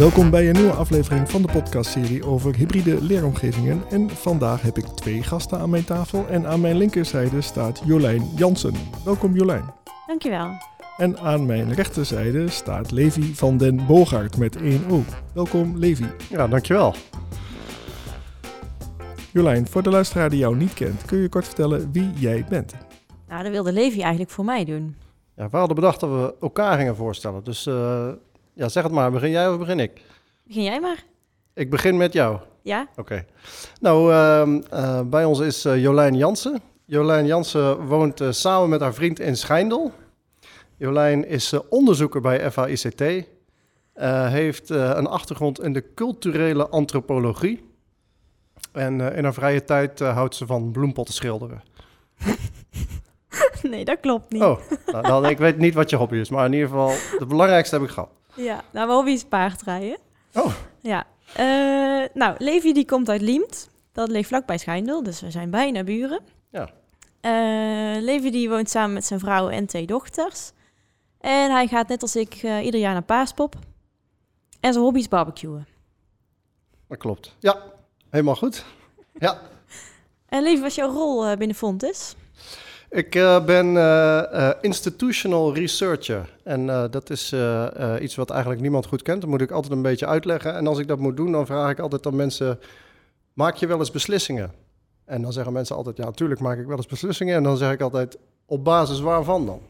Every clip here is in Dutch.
Welkom bij een nieuwe aflevering van de podcastserie over hybride leeromgevingen. En vandaag heb ik twee gasten aan mijn tafel en aan mijn linkerzijde staat Jolijn Jansen. Welkom Jolijn. Dankjewel. En aan mijn rechterzijde staat Levi van den Boogaard met 1 O. Welkom Levi. Ja, dankjewel. Jolijn, voor de luisteraar die jou niet kent, kun je kort vertellen wie jij bent? Nou, dat wilde Levi eigenlijk voor mij doen. Ja, we hadden bedacht dat we elkaar gingen voorstellen. Dus uh, ja, zeg het maar. Begin jij of begin ik? Begin jij maar. Ik begin met jou. Ja? Oké. Nou, uh, uh, bij ons is Jolijn Jansen. Jolijn Jansen woont samen met haar vriend in Schijndel. Jolijn is onderzoeker bij FAICT. heeft een achtergrond in de culturele antropologie. En in haar vrije tijd houdt ze van bloempotten schilderen. nee, dat klopt niet. Oh, nou, dan, ik weet niet wat je hobby is, maar in ieder geval, de belangrijkste heb ik gehad. Ja, nou, mijn hobby is paardrijden. Oh. Ja. Uh, nou, Levi die komt uit Liemt. Dat ligt vlakbij Schijndel, dus we zijn bijna buren. Ja. Uh, Levi die woont samen met zijn vrouw en twee dochters. En hij gaat net als ik uh, ieder jaar naar Paaspop. En zijn hobby is barbecuen. Dat klopt. Ja, helemaal goed. Ja. En Levi, wat is jouw rol binnen Fontes? Ik uh, ben uh, institutional researcher. En dat is iets wat eigenlijk niemand goed kent. Dat moet ik altijd een beetje uitleggen. En als ik dat moet doen, dan vraag ik altijd aan mensen: maak je wel eens beslissingen? En dan zeggen mensen altijd: ja, natuurlijk maak ik wel eens beslissingen. En dan zeg ik altijd: op basis waarvan dan?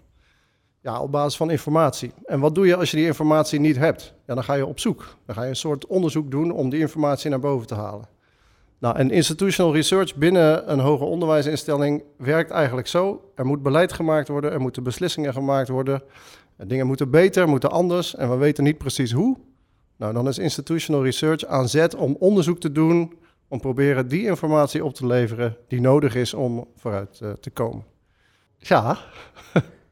Ja, op basis van informatie. En wat doe je als je die informatie niet hebt? Ja, dan ga je op zoek. Dan ga je een soort onderzoek doen om die informatie naar boven te halen. Nou, en institutional research binnen een hoger onderwijsinstelling werkt eigenlijk zo. Er moet beleid gemaakt worden, er moeten beslissingen gemaakt worden. Dingen moeten beter, moeten anders en we weten niet precies hoe. Nou, dan is institutional research aan zet om onderzoek te doen, om proberen die informatie op te leveren die nodig is om vooruit uh, te komen. Ja,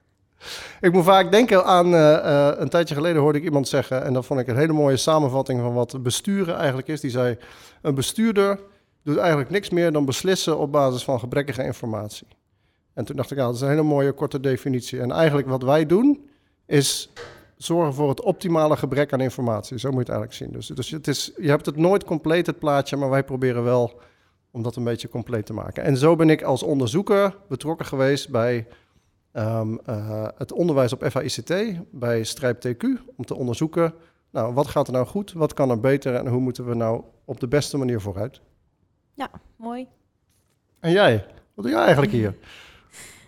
ik moet vaak denken aan, uh, uh, een tijdje geleden hoorde ik iemand zeggen, en dat vond ik een hele mooie samenvatting van wat besturen eigenlijk is. Die zei, een bestuurder doet eigenlijk niks meer dan beslissen op basis van gebrekkige informatie. En toen dacht ik, ja, dat is een hele mooie korte definitie. En eigenlijk wat wij doen, is zorgen voor het optimale gebrek aan informatie. Zo moet je het eigenlijk zien. Dus, dus het is, je hebt het nooit compleet, het plaatje, maar wij proberen wel om dat een beetje compleet te maken. En zo ben ik als onderzoeker betrokken geweest bij um, uh, het onderwijs op FAICT, bij Strijp TQ, om te onderzoeken, nou, wat gaat er nou goed, wat kan er beter en hoe moeten we nou op de beste manier vooruit. Ja, mooi. En jij? Wat doe jij eigenlijk hier?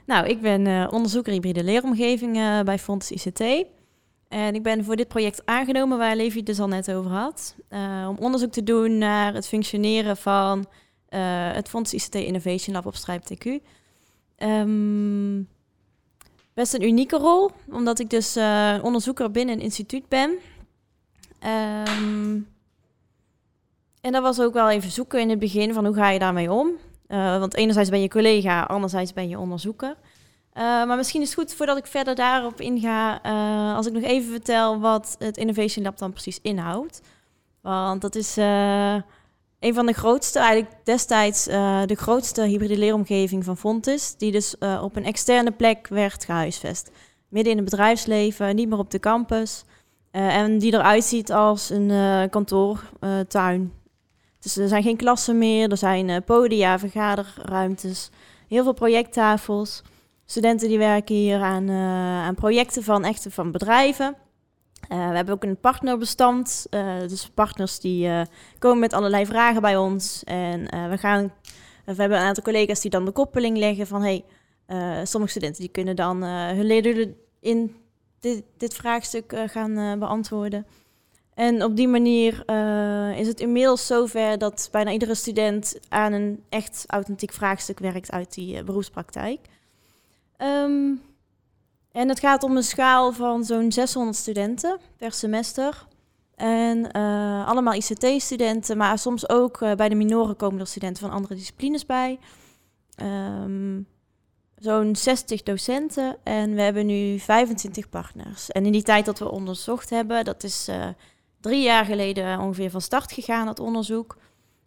Nou, ik ben uh, onderzoeker hybride leeromgeving uh, bij Fonds ICT. En ik ben voor dit project aangenomen waar Levi het dus al net over had. Uh, om onderzoek te doen naar het functioneren van het Fonds ICT Innovation Lab op Strijp TQ. Um, best een unieke rol, omdat ik dus onderzoeker binnen een instituut ben. Um, en dat was ook wel even zoeken in het begin van hoe ga je daarmee om. Uh, want enerzijds ben je collega, anderzijds ben je onderzoeker. Uh, maar misschien is het goed voordat ik verder daarop inga, uh, als ik nog even vertel wat het Innovation Lab dan precies inhoudt. Want dat is een van de grootste, eigenlijk destijds de grootste hybride leeromgeving van Fontis, die dus op een externe plek werd gehuisvest. Midden in het bedrijfsleven, niet meer op de campus. en die eruit ziet als een kantoortuin dus er zijn geen klassen meer, er zijn uh, podia, vergaderruimtes, heel veel projecttafels. Studenten die werken hier aan, uh, aan projecten van echte van bedrijven. Uh, we hebben ook een partnerbestand. dus partners die komen met allerlei vragen bij ons. En we, gaan, we hebben een aantal collega's die dan de koppeling leggen van... hey, sommige studenten die kunnen dan hun leerdoelen in dit, dit vraagstuk gaan beantwoorden. En op die manier uh, is het inmiddels zover dat bijna iedere student aan een echt authentiek vraagstuk werkt uit die uh, beroepspraktijk. Um, en het gaat om een schaal van zo'n 600 studenten per semester. En uh, allemaal ICT-studenten, maar soms ook bij de minoren komen er studenten van andere disciplines bij. Um, zo'n 60 docenten en we hebben nu 25 partners. En in die tijd dat we onderzocht hebben, dat is drie jaar geleden ongeveer van start gegaan, dat onderzoek.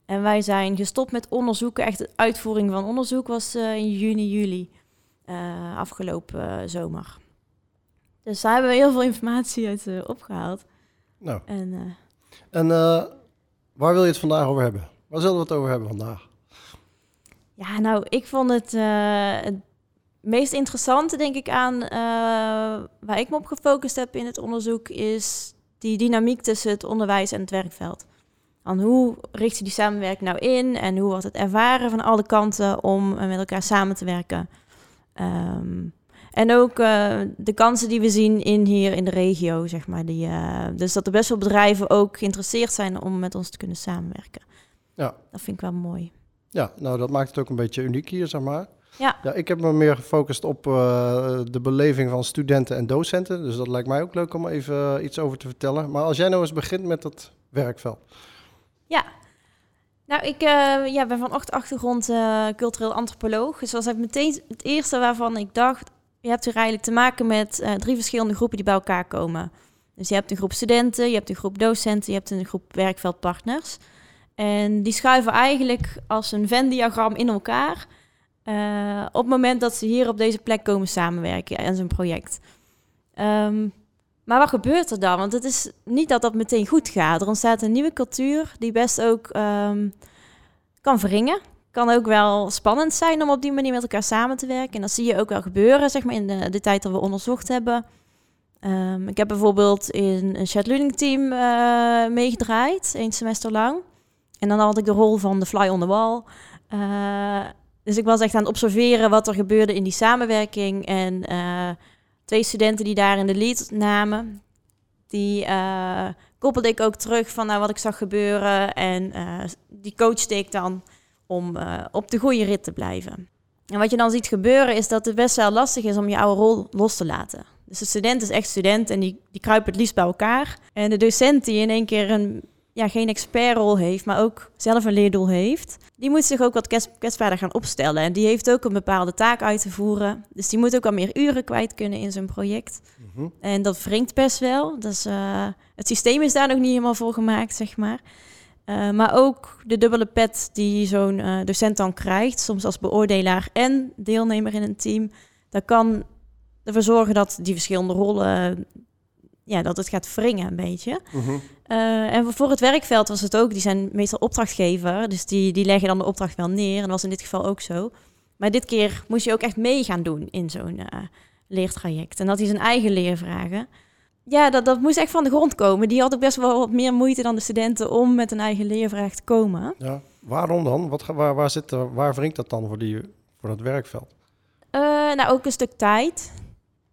En wij zijn gestopt met onderzoeken. Echt de uitvoering van onderzoek was uh, in juni, juli uh, afgelopen zomer. Dus daar hebben we heel veel informatie uit opgehaald. Nou. En, en waar wil je het vandaag over hebben? Waar zullen we het over hebben vandaag? Ja, nou, ik vond het, het meest interessante, denk ik, aan waar ik me op gefocust heb in het onderzoek, is die dynamiek tussen het onderwijs en het werkveld. Van hoe richt je die samenwerking nou in en hoe wordt het ervaren van alle kanten om met elkaar samen te werken. Ehm, en ook uh, de kansen die we zien in hier in de regio, zeg maar. Die, uh, dus dat er best wel bedrijven ook geïnteresseerd zijn om met ons te kunnen samenwerken. Ja. Dat vind ik wel mooi. Ja, nou dat maakt het ook een beetje uniek hier, zeg maar. Ja. ja ik heb me meer gefocust op uh, de beleving van studenten en docenten. Dus dat lijkt mij ook leuk om even iets over te vertellen. Maar als jij nou eens begint met het werkveld. Ja, nou, ik uh, ja, ben van achtergrond uh, cultureel antropoloog. Dus dat was meteen het eerste waarvan ik dacht... je hebt hier eigenlijk te maken met uh, drie verschillende groepen die bij elkaar komen. Dus je hebt een groep studenten, je hebt een groep docenten... je hebt een groep werkveldpartners. En die schuiven eigenlijk als een Venn-diagram in elkaar... op het moment dat ze hier op deze plek komen samenwerken aan zo'n project. Um, maar wat gebeurt er dan? Want het is niet dat dat meteen goed gaat. Er ontstaat een nieuwe cultuur die best ook um, kan wringen. Kan ook wel spannend zijn om op die manier met elkaar samen te werken. En dat zie je ook wel gebeuren, zeg maar, in de, de tijd dat we onderzocht hebben. Um, ik heb bijvoorbeeld in een chat learning team uh, meegedraaid, één semester lang. En dan had ik de rol van de fly on the wall. Uh, dus ik was echt aan het observeren wat er gebeurde in die samenwerking. En uh, twee studenten die daar in de lead namen. Die uh, koppelde ik ook terug van nou, wat ik zag gebeuren. En uh, die coachte ik dan om op de goede rit te blijven. En wat je dan ziet gebeuren is dat het best wel lastig is om je oude rol los te laten. Dus de student is echt student en die, die kruipt het liefst bij elkaar. En de docent die in één keer een ja, geen expertrol heeft, maar ook zelf een leerdoel heeft, die moet zich ook wat kwetsbaarder gaan opstellen. En die heeft ook een bepaalde taak uit te voeren. Dus die moet ook al meer uren kwijt kunnen in zijn project. Mhm. En dat wringt best wel. Dus uh, het systeem is daar nog niet helemaal voor gemaakt, zeg maar. Uh, maar ook de dubbele pet die zo'n uh, docent dan krijgt, soms als beoordelaar en deelnemer in een team, dat kan ervoor zorgen dat die verschillende rollen ja, dat het gaat wringen een beetje. Uh en voor het werkveld was het ook, die zijn meestal opdrachtgever, dus die, die leggen dan de opdracht wel neer. En dat was in dit geval ook zo. Maar dit keer moest je ook echt mee gaan doen in zo'n uh, leertraject. En dat hij zijn eigen leervragen. Ja, dat, dat moest echt van de grond komen. Die had ook best wel wat meer moeite dan de studenten om met een eigen leervraag te komen. Ja, waarom dan? Wat, waar, waar, zit er, waar wringt dat dan voor, die, voor dat werkveld? Nou, ook een stuk tijd.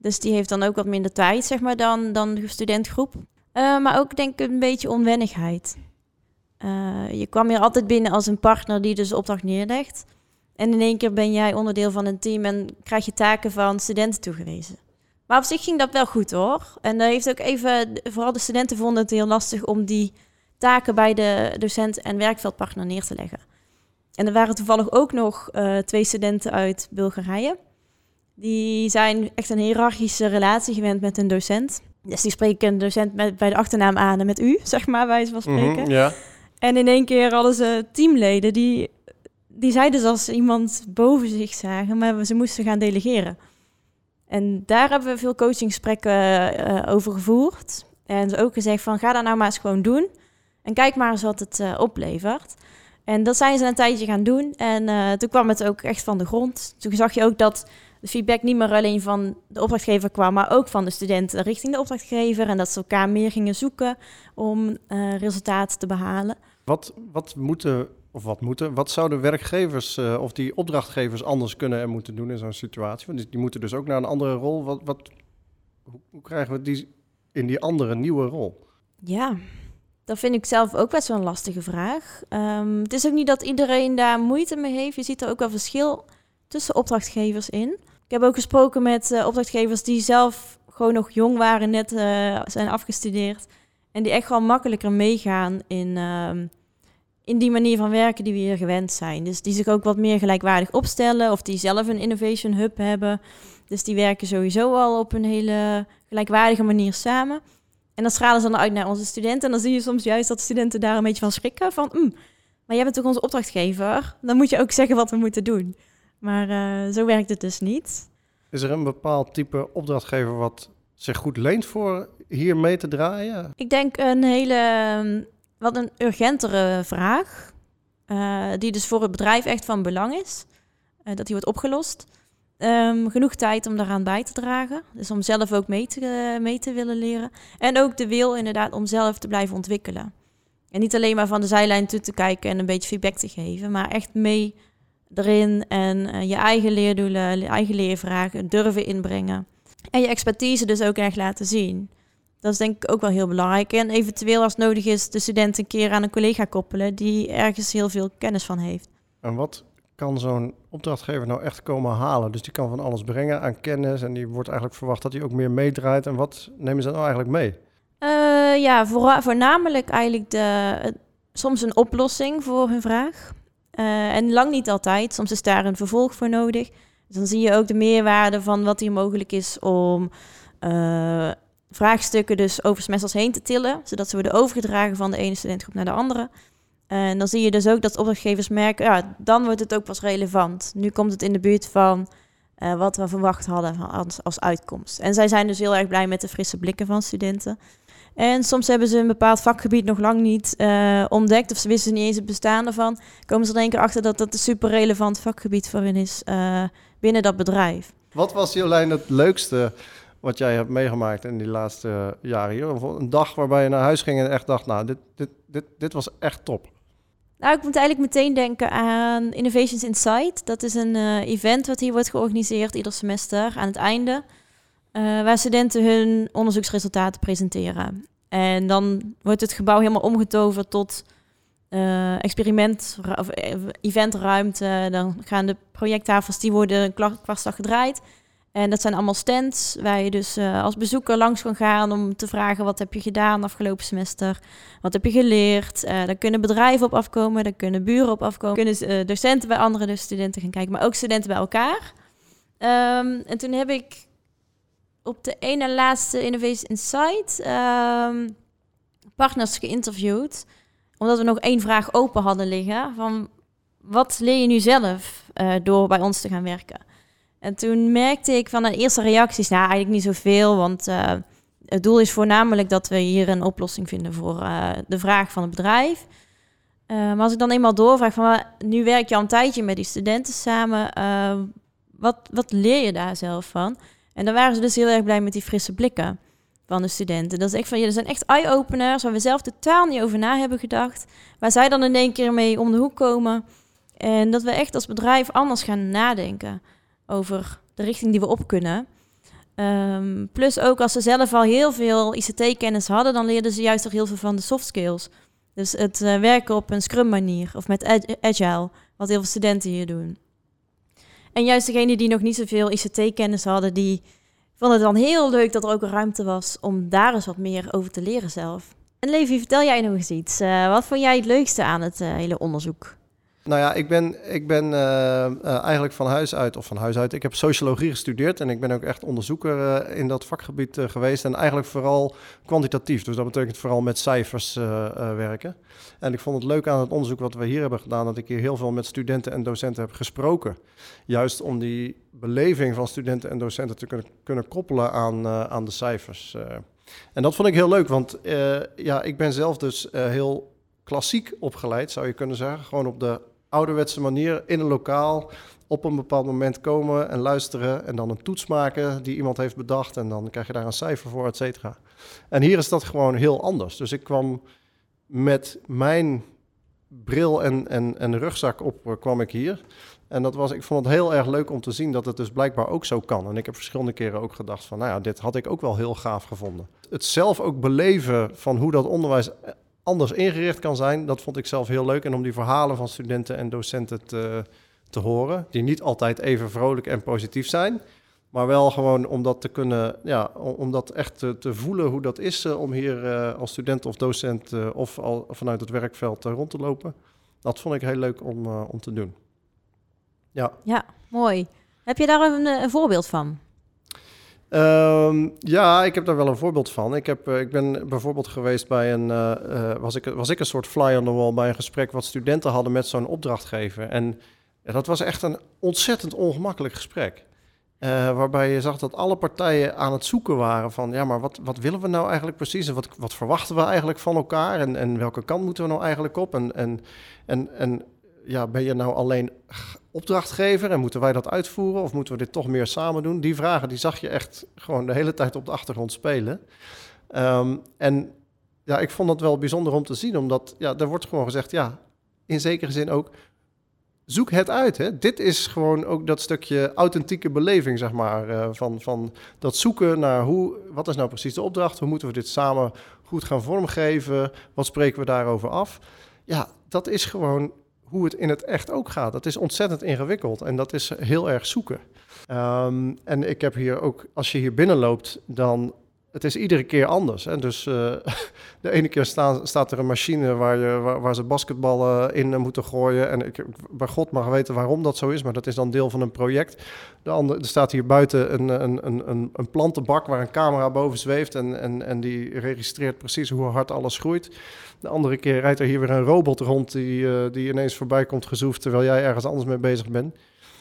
Dus die heeft dan ook wat minder tijd, zeg maar, dan, dan de studentgroep. Uh, maar ook denk ik een beetje onwennigheid. Uh, je kwam hier altijd binnen als een partner die dus opdracht neerlegt. En in één keer ben jij onderdeel van een team en krijg je taken van studenten toegewezen. Maar op zich ging dat wel goed hoor. En daar heeft ook even, vooral de studenten vonden het heel lastig om die taken bij de docent en werkveldpartner neer te leggen. En er waren toevallig ook nog uh, twee studenten uit Bulgarije. Die zijn echt een hiërarchische relatie gewend met een docent. Dus die spreken een docent met, bij de achternaam aan en met u, zeg maar, wijze van spreken. Mm ja. En in één keer hadden ze teamleden die, die zeiden dus als iemand boven zich zagen, maar ze moesten gaan delegeren. En daar hebben we veel coachinggesprekken uh, over gevoerd. En ook gezegd van, ga dat nou maar eens gewoon doen. En kijk maar eens wat het uh, oplevert. En dat zijn ze een tijdje gaan doen. En uh, toen kwam het ook echt van de grond. Toen zag je ook dat de feedback niet meer alleen van de opdrachtgever kwam, maar ook van de studenten richting de opdrachtgever. En dat ze elkaar meer gingen zoeken om uh, resultaten te behalen. Wat, wat moeten, of wat moeten, wat zouden werkgevers uh, of die opdrachtgevers anders kunnen en moeten doen in zo'n situatie? Want die, die, moeten dus ook naar een andere rol. Wat, wat, hoe, krijgen we die in die andere nieuwe rol? Ja, dat vind ik zelf ook best wel een lastige vraag. Um, het is ook niet dat iedereen daar moeite mee heeft. Je ziet er ook wel verschil tussen opdrachtgevers in. Ik heb ook gesproken met uh, opdrachtgevers die zelf gewoon nog jong waren, net uh, zijn afgestudeerd. En die echt gewoon makkelijker meegaan in, uh, in die manier van werken die we hier gewend zijn. Dus die zich ook wat meer gelijkwaardig opstellen of die zelf een innovation hub hebben. Dus die werken sowieso al op een hele gelijkwaardige manier samen. En dan stralen ze dan uit naar onze studenten. En dan zie je soms juist dat studenten daar een beetje van schrikken. Van, mm, maar jij bent toch onze opdrachtgever? Dan moet je ook zeggen wat we moeten doen. Maar eh, zo werkt het dus niet. Is er een bepaald type opdrachtgever wat zich goed leent voor hier mee te draaien? Ik denk een hele, ehm, wat een urgentere vraag, uh, die dus voor het bedrijf echt van belang is, uh, dat die wordt opgelost. Um, genoeg tijd om daaraan bij te dragen, dus om zelf ook mee te, mee te willen leren. En ook de wil inderdaad om zelf te blijven ontwikkelen. En niet alleen maar van de zijlijn toe te kijken en een beetje feedback te geven, maar echt mee erin en uh, je eigen leerdoelen, je eigen leervragen durven inbrengen. En je expertise dus ook echt laten zien. Dat is denk ik ook wel heel belangrijk. En eventueel als nodig is de student een keer aan een collega koppelen die ergens heel veel kennis van heeft. En wat kan zo'n opdrachtgever nou echt komen halen? Dus die kan van alles brengen aan kennis en die wordt eigenlijk verwacht dat hij ook meer meedraait. En wat nemen ze nou eigenlijk mee? Uh, ja, voor, voornamelijk eigenlijk de, soms een oplossing voor hun vraag. Uh, en lang niet altijd. Soms is daar een vervolg voor nodig. Dus dan zie je ook de meerwaarde van wat hier mogelijk is om uh, vraagstukken dus over semesters heen te tillen, zodat ze worden overgedragen van de ene studentgroep naar de andere. En dan zie je dus ook dat opdrachtgevers merken, ja, dan wordt het ook pas relevant. Nu komt het in de buurt van wat we verwacht hadden als, als uitkomst. En zij zijn dus heel erg blij met de frisse blikken van studenten. En soms hebben ze een bepaald vakgebied nog lang niet uh, ontdekt, of ze wisten niet eens het bestaan ervan. Komen ze er één keer achter dat dat een super relevant vakgebied voor hen is uh, binnen dat bedrijf. Wat was Jolijn het leukste wat jij hebt meegemaakt in die laatste jaren hier? Een dag waarbij je naar huis ging en echt dacht, nou, dit, dit, dit, dit was echt top. Nou, ik moet eigenlijk meteen denken aan Innovations Insight. Dat is een uh, event wat hier wordt georganiseerd ieder semester aan het einde. Uh, waar studenten hun onderzoeksresultaten presenteren. En dan wordt het gebouw helemaal omgetoverd tot uh, experiment of eventruimte. Dan gaan de projecttafels die worden kwartslag gedraaid. En dat zijn allemaal stands waar je dus als bezoeker langs kan gaan om te vragen wat heb je gedaan afgelopen semester, wat heb je geleerd. Uh, daar kunnen bedrijven op afkomen, daar kunnen buren op afkomen, kunnen docenten bij andere studenten gaan kijken, maar ook studenten bij elkaar. Um, en toen heb ik op de ene laatste Innovation Insight um, partners geïnterviewd, omdat we nog één vraag open hadden liggen van wat leer je nu zelf door bij ons te gaan werken. En toen merkte ik van de eerste reacties, nou eigenlijk niet zoveel, want uh, het doel is voornamelijk dat we hier een oplossing vinden voor uh, de vraag van het bedrijf. Maar als ik dan eenmaal doorvraag van, nu werk je al een tijdje met die studenten samen, wat, wat leer je daar zelf van? En dan waren ze dus heel erg blij met die frisse blikken van de studenten. Dat is echt van, ja, dat zijn echt eye-openers waar we zelf totaal niet over na hebben gedacht. Waar zij dan in één keer mee om de hoek komen. En dat we echt als bedrijf anders gaan nadenken over de richting die we op kunnen. Um, plus ook als ze zelf al heel veel ICT-kennis hadden, dan leerden ze juist ook heel veel van de soft skills. Dus het uh, werken op een scrum manier of met agile, wat heel veel studenten hier doen. En juist degenen die nog niet zoveel ICT-kennis hadden, die vonden het dan heel leuk dat er ook een ruimte was om daar eens wat meer over te leren zelf. En Levi, vertel jij nog eens iets. Uh, wat vond jij het leukste aan het uh, hele onderzoek? Nou ja, ik ben, ik ben uh, uh, eigenlijk van huis uit, of van huis uit, ik heb sociologie gestudeerd en ik ben ook echt onderzoeker uh, in dat vakgebied geweest. En eigenlijk vooral kwantitatief, dus dat betekent vooral met cijfers werken. En ik vond het leuk aan het onderzoek wat we hier hebben gedaan, dat ik hier heel veel met studenten en docenten heb gesproken. Juist om die beleving van studenten en docenten te kunnen, kunnen koppelen aan, aan de cijfers. en dat vond ik heel leuk, want ja, ik ben zelf dus heel klassiek opgeleid, zou je kunnen zeggen. Gewoon op de ouderwetse manier in een lokaal op een bepaald moment komen en luisteren en dan een toets maken die iemand heeft bedacht en dan krijg je daar een cijfer voor, et cetera. En hier is dat gewoon heel anders. Dus ik kwam met mijn bril en, en, en rugzak op, eh, kwam ik hier. En dat was, ik vond het heel erg leuk om te zien dat het dus blijkbaar ook zo kan. En ik heb verschillende keren ook gedacht van, nou ja, dit had ik ook wel heel gaaf gevonden. Het zelf ook beleven van hoe dat onderwijs anders ingericht kan zijn. Dat vond ik zelf heel leuk. En om die verhalen van studenten en docenten te, te horen, die niet altijd even vrolijk en positief zijn. Maar wel gewoon om dat te kunnen, ja, om dat echt te, voelen hoe dat is uh, om hier uh, als student of docent uh, of al vanuit het werkveld rond te lopen. Dat vond ik heel leuk om, om te doen. Ja. ja, mooi. Heb je daar een voorbeeld van? Ehm, ja, ik heb daar wel een voorbeeld van. Ik, heb, ik ben bijvoorbeeld geweest bij een, was, ik, was ik een soort fly on the wall bij een gesprek wat studenten hadden met zo'n opdrachtgever. En dat was echt een ontzettend ongemakkelijk gesprek. Waarbij je zag dat alle partijen aan het zoeken waren van, ja, maar wat, wat willen we nou eigenlijk precies en wat, wat verwachten we eigenlijk van elkaar en, en welke kant moeten we nou eigenlijk op en, en, en ja, ben je nou alleen opdrachtgever en moeten wij dat uitvoeren of moeten we dit toch meer samen doen? Die vragen die zag je echt gewoon de hele tijd op de achtergrond spelen. Um, en ja, ik vond dat wel bijzonder om te zien, omdat ja, er wordt gewoon gezegd, ja, in zekere zin ook, zoek het uit. Hè. Dit is gewoon ook dat stukje authentieke beleving, zeg maar. Uh, van, van dat zoeken naar hoe, wat is nou precies de opdracht? Hoe moeten we dit samen goed gaan vormgeven? Wat spreken we daarover af? Ja, dat is gewoon hoe het in het echt ook gaat. Dat is ontzettend ingewikkeld en dat is heel erg zoeken. Um, en ik heb hier ook, als je hier binnenloopt, dan het is iedere keer anders. Hè? Dus uh, de ene keer staat er een machine waar, je, waar, ze basketballen in moeten gooien. En ik, bij God mag weten waarom dat zo is, maar dat is dan deel van een project. De andere, er staat hier buiten een, een, een, een plantenbak waar een camera boven zweeft en, en, en die registreert precies hoe hard alles groeit. De andere keer rijdt er hier weer een robot rond die, uh, die ineens voorbij komt gezoefd terwijl jij ergens anders mee bezig bent.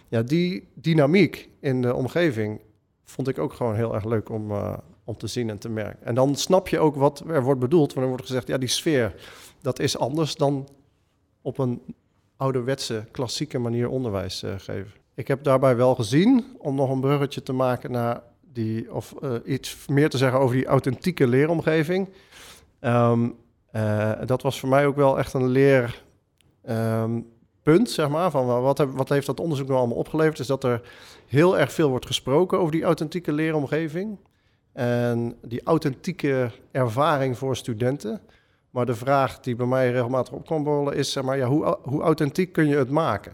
Ja, die dynamiek in de omgeving vond ik ook gewoon heel erg leuk om, uh, om te zien en te merken. En dan snap je ook wat er wordt bedoeld. Want er wordt gezegd, ja, die sfeer, dat is anders dan op een ouderwetse, klassieke manier onderwijs uh, geven. Ik heb daarbij wel gezien, om nog een bruggetje te maken naar die, of uh, iets meer te zeggen over die authentieke leeromgeving. Um, uh, dat was voor mij ook wel echt een leerpunt, um, zeg maar, van wat, wat heeft dat onderzoek nou allemaal opgeleverd, is dat er heel erg veel wordt gesproken over die authentieke leeromgeving. En die authentieke ervaring voor studenten. Maar de vraag die bij mij regelmatig op kan borrelen is, zeg maar, ja, hoe, hoe authentiek kun je het maken,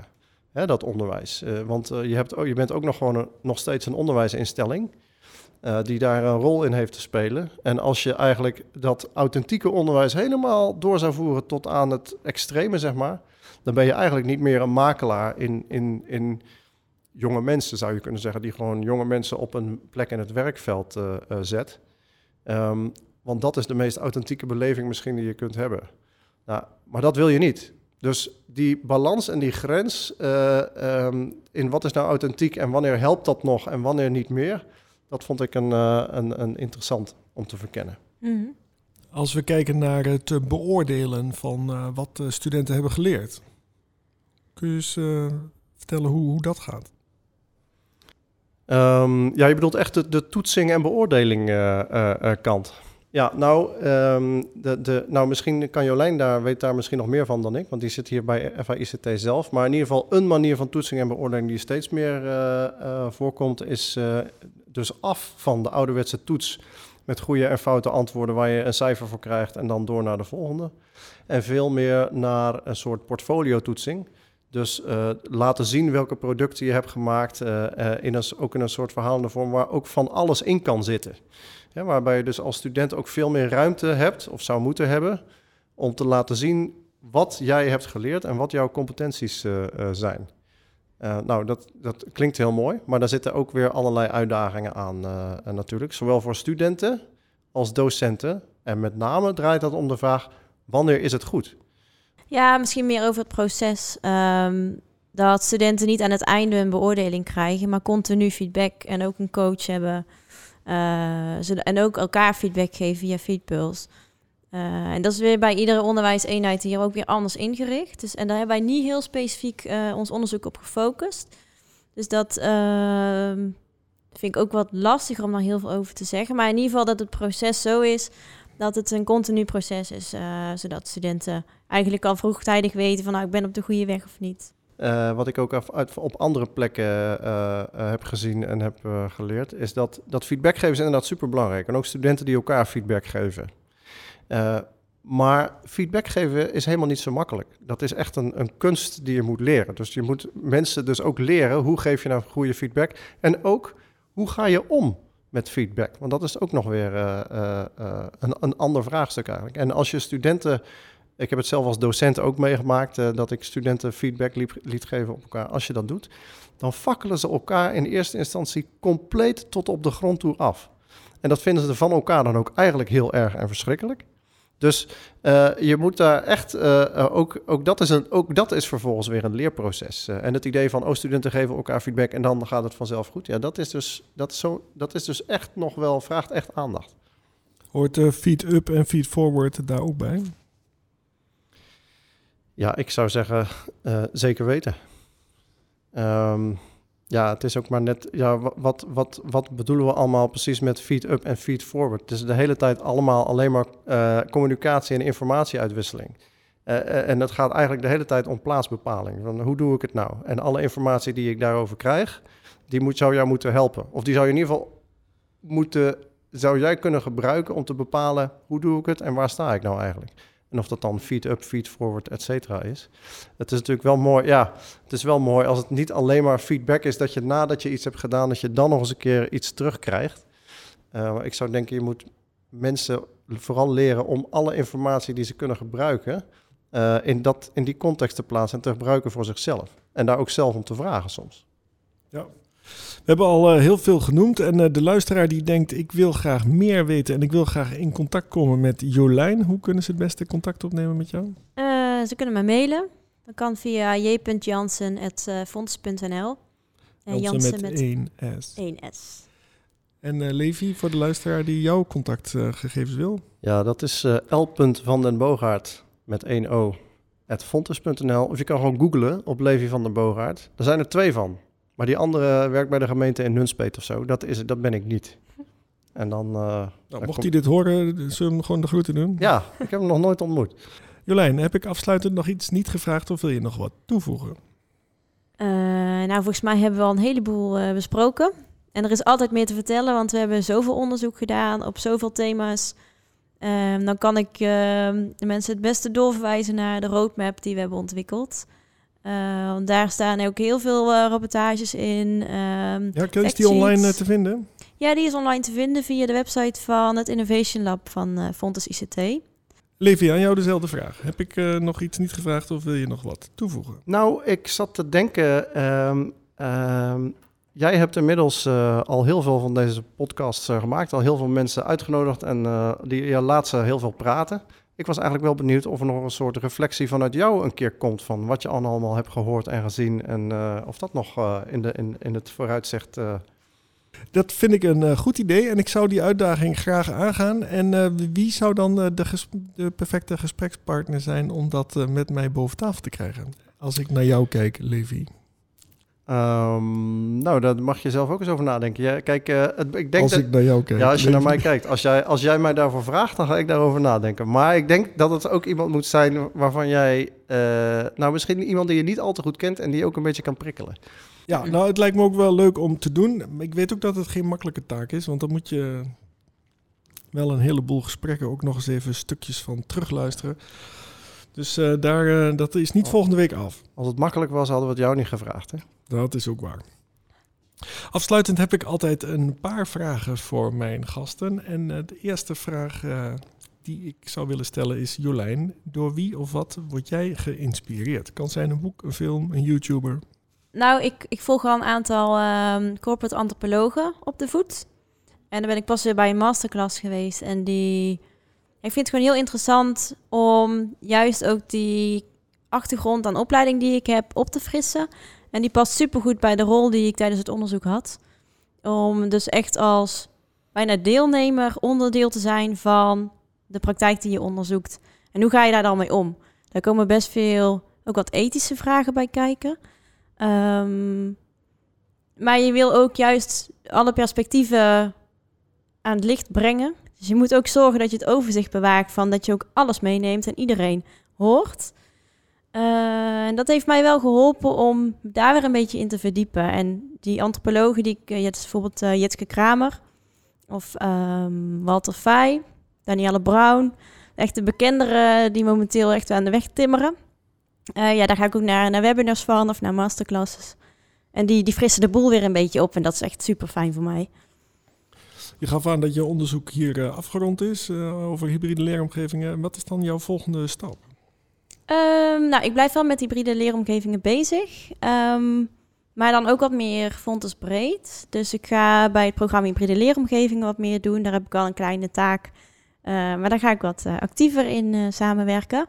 hè, dat onderwijs? Uh, want uh, je, hebt, je bent ook nog gewoon nog steeds een onderwijsinstelling uh, die daar een rol in heeft te spelen. En als je eigenlijk dat authentieke onderwijs helemaal door zou voeren tot aan het extreme, zeg maar, dan ben je eigenlijk niet meer een makelaar in, in, in jonge mensen, zou je kunnen zeggen, die gewoon jonge mensen op een plek in het werkveld uh, uh, zet. Um, want dat is de meest authentieke beleving misschien die je kunt hebben. Nou, maar dat wil je niet. Dus die balans en die grens uh, um, in wat is nou authentiek en wanneer helpt dat nog en wanneer niet meer, dat vond ik een, een, een interessant om te verkennen. Mhm. Mm -hmm. Als we kijken naar het beoordelen van wat studenten hebben geleerd, kun je eens vertellen hoe, hoe dat gaat? Um, ja, je bedoelt echt de, toetsing en beoordeling uh, uh, uh, kant. Ja, nou, um, de, de, nou, misschien kan Jolijn daar, weet daar misschien nog meer van dan ik, want die zit hier bij FAICT zelf. Maar in ieder geval een manier van toetsing en beoordeling die steeds meer voorkomt, is dus af van de ouderwetse toets met goede en foute antwoorden waar je een cijfer voor krijgt en dan door naar de volgende. En veel meer naar een soort portfolio-toetsing. Dus uh, laten zien welke producten je hebt gemaakt, uh, uh, in ook in een soort verhalende vorm waar ook van alles in kan zitten. Ja, waarbij je dus als student ook veel meer ruimte hebt, of zou moeten hebben, om te laten zien wat jij hebt geleerd en wat jouw competenties zijn. nou, dat, dat klinkt heel mooi, maar daar zitten ook weer allerlei uitdagingen aan natuurlijk. Zowel voor studenten als docenten. En met name draait dat om de vraag, wanneer is het goed? Ja, misschien meer over het proces. Um, dat studenten niet aan het einde een beoordeling krijgen, maar continu feedback en ook een coach hebben. Uh, en ook elkaar feedback geven via Feedpulse. Uh, en dat is weer bij iedere onderwijseenheid hier ook weer anders ingericht. Dus, en daar hebben wij niet heel specifiek uh, ons onderzoek op gefocust. Dus dat uh, vind ik ook wat lastiger om daar heel veel over te zeggen. Maar in ieder geval dat het proces zo is dat het een continu proces is, uh, zodat studenten eigenlijk al vroegtijdig weten van nou ik ben op de goede weg of niet. Uh, wat ik ook op andere plekken uh, heb gezien en heb geleerd, is dat, dat feedback geven is inderdaad super belangrijk. En ook studenten die elkaar feedback geven. maar feedback geven is helemaal niet zo makkelijk. Dat is echt een, een kunst die je moet leren. Dus je moet mensen dus ook leren hoe geef je nou goede feedback. En ook hoe ga je om met feedback? Want dat is ook nog weer uh, uh, uh, een, een ander vraagstuk eigenlijk. En als je studenten Ik heb het zelf als docent ook meegemaakt eh, dat ik studenten feedback liep, liet geven op elkaar. Als je dat doet, dan fakkelen ze elkaar in eerste instantie compleet tot op de grond toe af. En dat vinden ze van elkaar dan ook eigenlijk heel erg en verschrikkelijk. Dus uh, je moet daar echt, uh, ook, ook, dat is een, ook dat is vervolgens weer een leerproces. en het idee van, oh, studenten geven elkaar feedback en dan gaat het vanzelf goed. Ja, dat is dus, dat is zo, dat is dus echt nog wel, vraagt echt aandacht. Hoort feed-up en feed-forward daar ook bij? Ja, ik zou zeggen, zeker weten. Um, ja, het is ook maar net, ja, wat, wat, wat bedoelen we allemaal precies met feed-up en feed-forward? Het is de hele tijd allemaal alleen maar uh, communicatie en informatieuitwisseling. Uh, en dat gaat eigenlijk de hele tijd om plaatsbepaling. Van hoe doe ik het nou? En alle informatie die ik daarover krijg, die moet, zou jou moeten helpen. Of die zou je in ieder geval moeten, zou jij kunnen gebruiken om te bepalen hoe doe ik het en waar sta ik nou eigenlijk? En of dat dan feed-up, feed-forward, et cetera is. Het is natuurlijk wel mooi, ja, het is wel mooi als het niet alleen maar feedback is dat je nadat je iets hebt gedaan, dat je dan nog eens een keer iets terugkrijgt. Uh, ik zou denken, je moet mensen vooral leren om alle informatie die ze kunnen gebruiken, uh, in, dat, in die context te plaatsen en te gebruiken voor zichzelf. En daar ook zelf om te vragen soms. Ja, hebben al uh, heel veel genoemd en uh, de luisteraar die denkt ik wil graag meer weten en ik wil graag in contact komen met Jolijn. Hoe kunnen ze het beste contact opnemen met jou? Uh, ze kunnen me mailen. Dat kan via j.jansen.fonds.nl En Jansen met, met 1S. 1S. En Levi, voor de luisteraar die jouw contactgegevens wil? Ja, dat is L. van den Boogaard met 1 O. Fontes.nl. Of je kan gewoon googlen op Levi van den Boogaard. Er zijn er twee van. Maar die andere werkt bij de gemeente in Nunspeet of zo. Dat, is, dat ben ik niet. En dan... Uh, nou, mocht hij dit horen, zullen we hem gewoon de groeten doen? Ja, ik heb hem nog nooit ontmoet. Jolijn, heb ik afsluitend nog iets niet gevraagd of wil je nog wat toevoegen? Uh, nou, volgens mij hebben we al een heleboel uh, besproken. En er is altijd meer te vertellen, want we hebben zoveel onderzoek gedaan op zoveel thema's. Uh, dan kan ik ehm, de mensen het beste doorverwijzen naar de roadmap die we hebben ontwikkeld. Uh, daar staan ook heel veel uh, rapportages in. Um, ja, is die online uh, te vinden? Ja, die is online te vinden via de website van het Innovation Lab van Fontes ICT. Levi, aan jou dezelfde vraag. Heb ik nog iets niet gevraagd of wil je nog wat toevoegen? Nou, ik zat te denken. Um, um, jij hebt inmiddels al heel veel van deze podcasts gemaakt, al heel veel mensen uitgenodigd en die ja, laat ze heel veel praten. Ik was eigenlijk wel benieuwd of er nog een soort reflectie vanuit jou een keer komt van wat je allemaal hebt gehoord en gezien en uh, of dat nog uh, in, de, in, in het vooruitzicht. Uh... Dat vind ik een goed idee en ik zou die uitdaging graag aangaan. En wie zou dan de, de, perfecte gesprekspartner zijn om dat met mij boven tafel te krijgen? Als ik naar jou kijk, Levi. Um, nou, daar mag je zelf ook eens over nadenken. Ja, kijk, uh, het, ik denk als ik naar jou kijk. Ja, als je naar mij kijkt. Als jij, als jij mij daarvoor vraagt, dan ga ik daarover nadenken. Maar ik denk dat het ook iemand moet zijn waarvan jij... Uh, nou, misschien iemand die je niet al te goed kent en die je ook een beetje kan prikkelen. Ja, nou, het lijkt me ook wel leuk om te doen. Ik weet ook dat het geen makkelijke taak is, want dan moet je wel een heleboel gesprekken ook nog eens even stukjes van terugluisteren. Dus uh, daar, uh, dat is niet volgende week af. Als het makkelijk was, hadden we het jou niet gevraagd. Hè? Dat is ook waar. Afsluitend heb ik altijd een paar vragen voor mijn gasten. En uh, de eerste vraag die ik zou willen stellen is: Jolijn, door wie of wat word jij geïnspireerd? Kan zijn een boek, een film, een YouTuber? Nou, ik, ik volg al een aantal ehm, corporate antropologen op de voet. En dan ben ik pas weer bij een masterclass geweest. En die ik vind het gewoon heel interessant om juist ook die achtergrond aan opleiding die ik heb op te frissen. En die past supergoed bij de rol die ik tijdens het onderzoek had. Om dus echt als bijna deelnemer onderdeel te zijn van de praktijk die je onderzoekt. En hoe ga je daar dan mee om? Daar komen best veel ook wat ethische vragen bij kijken. Um, maar je wil ook juist alle perspectieven aan het licht brengen. Dus je moet ook zorgen dat je het overzicht bewaakt van dat je ook alles meeneemt en iedereen hoort. Uh, en dat heeft mij wel geholpen om daar weer een beetje in te verdiepen. En die antropologen, die ik, uh, je bijvoorbeeld uh, Jitske Kramer of um, Walter Fay, Danielle Brown. Echt de bekendere die momenteel echt aan de weg timmeren. ja, daar ga ik ook naar, naar webinars van of naar masterclasses. En die, die frissen de boel weer een beetje op en dat is echt super fijn voor mij. Je gaf aan dat je onderzoek hier uh, afgerond is uh, over hybride leeromgevingen. Wat is dan jouw volgende stap? Ehm, nou, ik blijf wel met hybride leeromgevingen bezig. Ehm, maar dan ook wat meer Fontes breed. Dus ik ga bij het programma hybride leeromgevingen wat meer doen. Daar heb ik al een kleine taak. Uh, maar daar ga ik wat uh, actiever in samenwerken.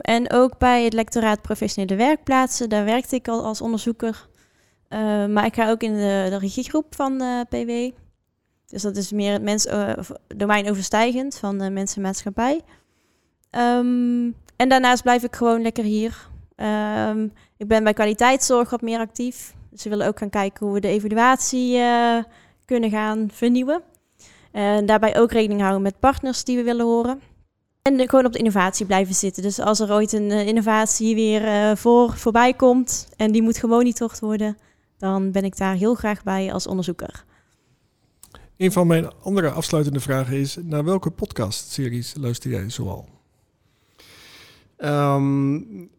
En ook bij het lectoraat professionele werkplaatsen. Daar werkte ik al als onderzoeker. maar ik ga ook in de, de regiegroep van PW. Dus dat is meer het mens, domeinoverstijgend van de mensenmaatschappij. Um, en daarnaast blijf ik gewoon lekker hier. Um, ik ben bij kwaliteitszorg wat meer actief. Dus we willen ook gaan kijken hoe we de evaluatie uh, kunnen gaan vernieuwen. En daarbij ook rekening houden met partners die we willen horen. En gewoon op de innovatie blijven zitten. Dus als er ooit een uh, innovatie weer uh, voor, voorbij komt en die moet gemonitord worden, dan ben ik daar heel graag bij als onderzoeker. Een van mijn andere afsluitende vragen is: naar welke podcastseries luister jij zoal? Um,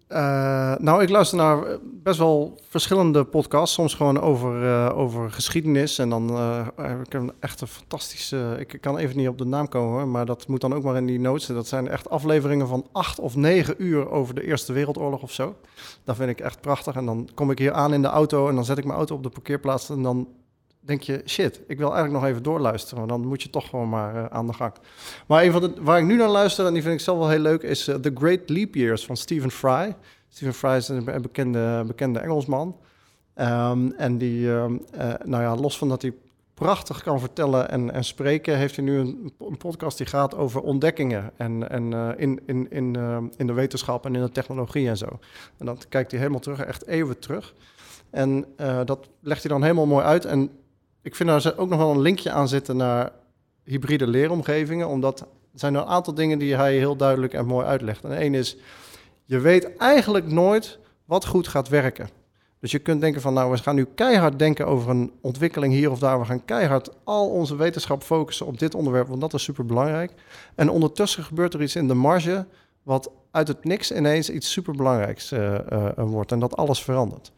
uh, nou, ik luister naar best wel verschillende podcasts. Soms gewoon over, uh, over geschiedenis. En dan uh, heb ik een echt een fantastische... Ik kan even niet op de naam komen, maar dat moet dan ook maar in die notes. Dat zijn echt afleveringen van acht of negen uur over de Eerste Wereldoorlog of zo. Dat vind ik echt prachtig. En dan kom ik hier aan in de auto en dan zet ik mijn auto op de parkeerplaats... en dan denk je, shit, ik wil eigenlijk nog even doorluisteren. Dan moet je toch gewoon maar uh, aan de gang. Maar een van de, waar ik nu naar luister, en die vind ik zelf wel heel leuk, is uh, The Great Leap Years van Stephen Fry. Stephen Fry is een bekende, bekende Engelsman. Um, en die, uh, nou ja, los van dat hij prachtig kan vertellen en, en spreken, heeft hij nu een, podcast die gaat over ontdekkingen en, en in, in, in, in de wetenschap en in de technologie en zo. En dan kijkt hij helemaal terug, echt even terug. En dat legt hij dan helemaal mooi uit. En ik vind daar ook nog wel een linkje aan zitten naar hybride leeromgevingen, omdat er zijn een aantal dingen die hij heel duidelijk en mooi uitlegt. En één is, je weet eigenlijk nooit wat goed gaat werken. Dus je kunt denken van, nou, we gaan nu keihard denken over een ontwikkeling hier of daar. We gaan keihard al onze wetenschap focussen op dit onderwerp, want dat is super belangrijk. En ondertussen gebeurt er iets in de marge, wat uit het niks ineens iets superbelangrijks uh, wordt en dat alles verandert.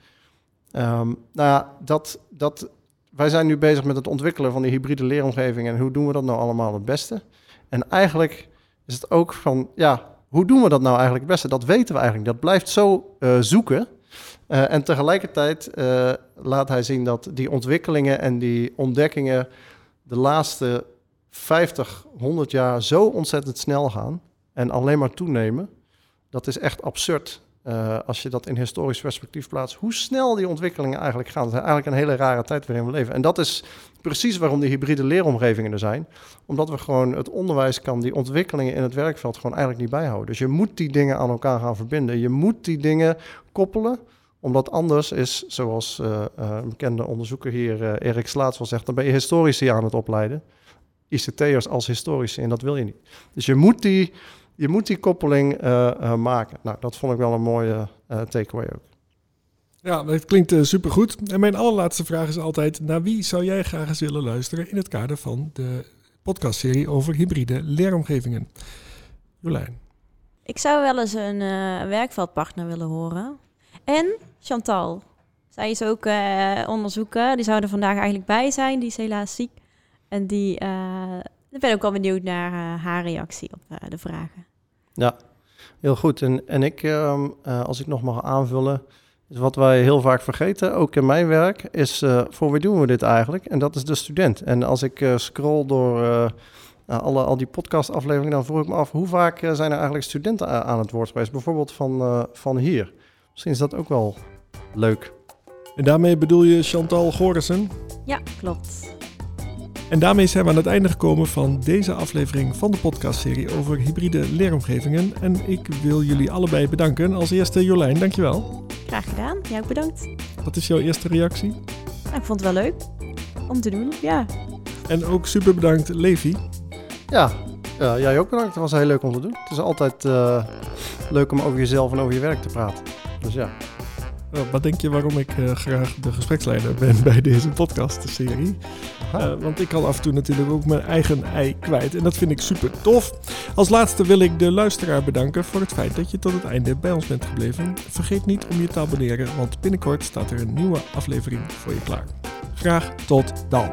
Um, nou ja, dat, dat wij zijn nu bezig met het ontwikkelen van die hybride leeromgeving en hoe doen we dat nou allemaal het beste? En eigenlijk is het ook van, ja, hoe doen we dat nou eigenlijk het beste? Dat weten we eigenlijk. Dat blijft zo uh, zoeken. Uh, en tegelijkertijd uh, laat hij zien dat die ontwikkelingen en die ontdekkingen de laatste 50, 100 jaar zo ontzettend snel gaan en alleen maar toenemen. Dat is echt absurd. Uh, als je dat in historisch perspectief plaatst, hoe snel die ontwikkelingen eigenlijk gaan. Het is eigenlijk een hele rare tijd waarin we leven. En dat is precies waarom die hybride leeromgevingen er zijn. Omdat we gewoon, het onderwijs kan die ontwikkelingen in het werkveld gewoon eigenlijk niet bijhouden. Dus je moet die dingen aan elkaar gaan verbinden. Je moet die dingen koppelen omdat anders is, zoals uh, uh, een bekende onderzoeker hier, uh, Erik Slaats wel zegt, dan ben je historici aan het opleiden. ICT'ers als historici en dat wil je niet. Dus je moet die je moet die koppeling uh, uh, maken. Nou, dat vond ik wel een mooie uh, takeaway ook. Ja, dat klinkt uh, supergoed. En mijn allerlaatste vraag is altijd... naar wie zou jij graag eens willen luisteren... in het kader van de podcastserie over hybride leeromgevingen? Jolijn. Ik zou wel eens een werkveldpartner willen horen. En Chantal. Zij is ook onderzoeker. Die zou er vandaag eigenlijk bij zijn. Die is helaas ziek. En die ik ben ook wel benieuwd naar uh, haar reactie op uh, de vragen. Ja, heel goed. En, en ik, uh, als ik nog mag aanvullen, is wat wij heel vaak vergeten, ook in mijn werk, is voor wie doen we dit eigenlijk? En dat is de student. En als ik scroll door alle, al die podcastafleveringen, dan vroeg ik me af, hoe vaak zijn er eigenlijk studenten aan het woord geweest? Bijvoorbeeld van, van hier. Misschien is dat ook wel leuk. En daarmee bedoel je Chantal Gorissen? Ja, klopt. En daarmee zijn we aan het einde gekomen van deze aflevering van de podcastserie over hybride leeromgevingen. En ik wil jullie allebei bedanken. Als eerste Jolijn, dankjewel. Graag gedaan. Jij ook bedankt. Wat is jouw eerste reactie? ik vond het wel leuk om te doen, ja. En ook super bedankt Levi. Ja, ja jij ook bedankt. Het was heel leuk om te doen. Het is altijd uh, leuk om over jezelf en over je werk te praten. Dus ja. Uh, wat denk je waarom ik uh, graag de gespreksleider ben bij deze podcastserie? Uh, want ik kan af en toe natuurlijk ook mijn eigen ei kwijt. En dat vind ik super tof. Als laatste wil ik de luisteraar bedanken voor het feit dat je tot het einde bij ons bent gebleven. Vergeet niet om je te abonneren, want binnenkort staat er een nieuwe aflevering voor je klaar. Graag tot dan.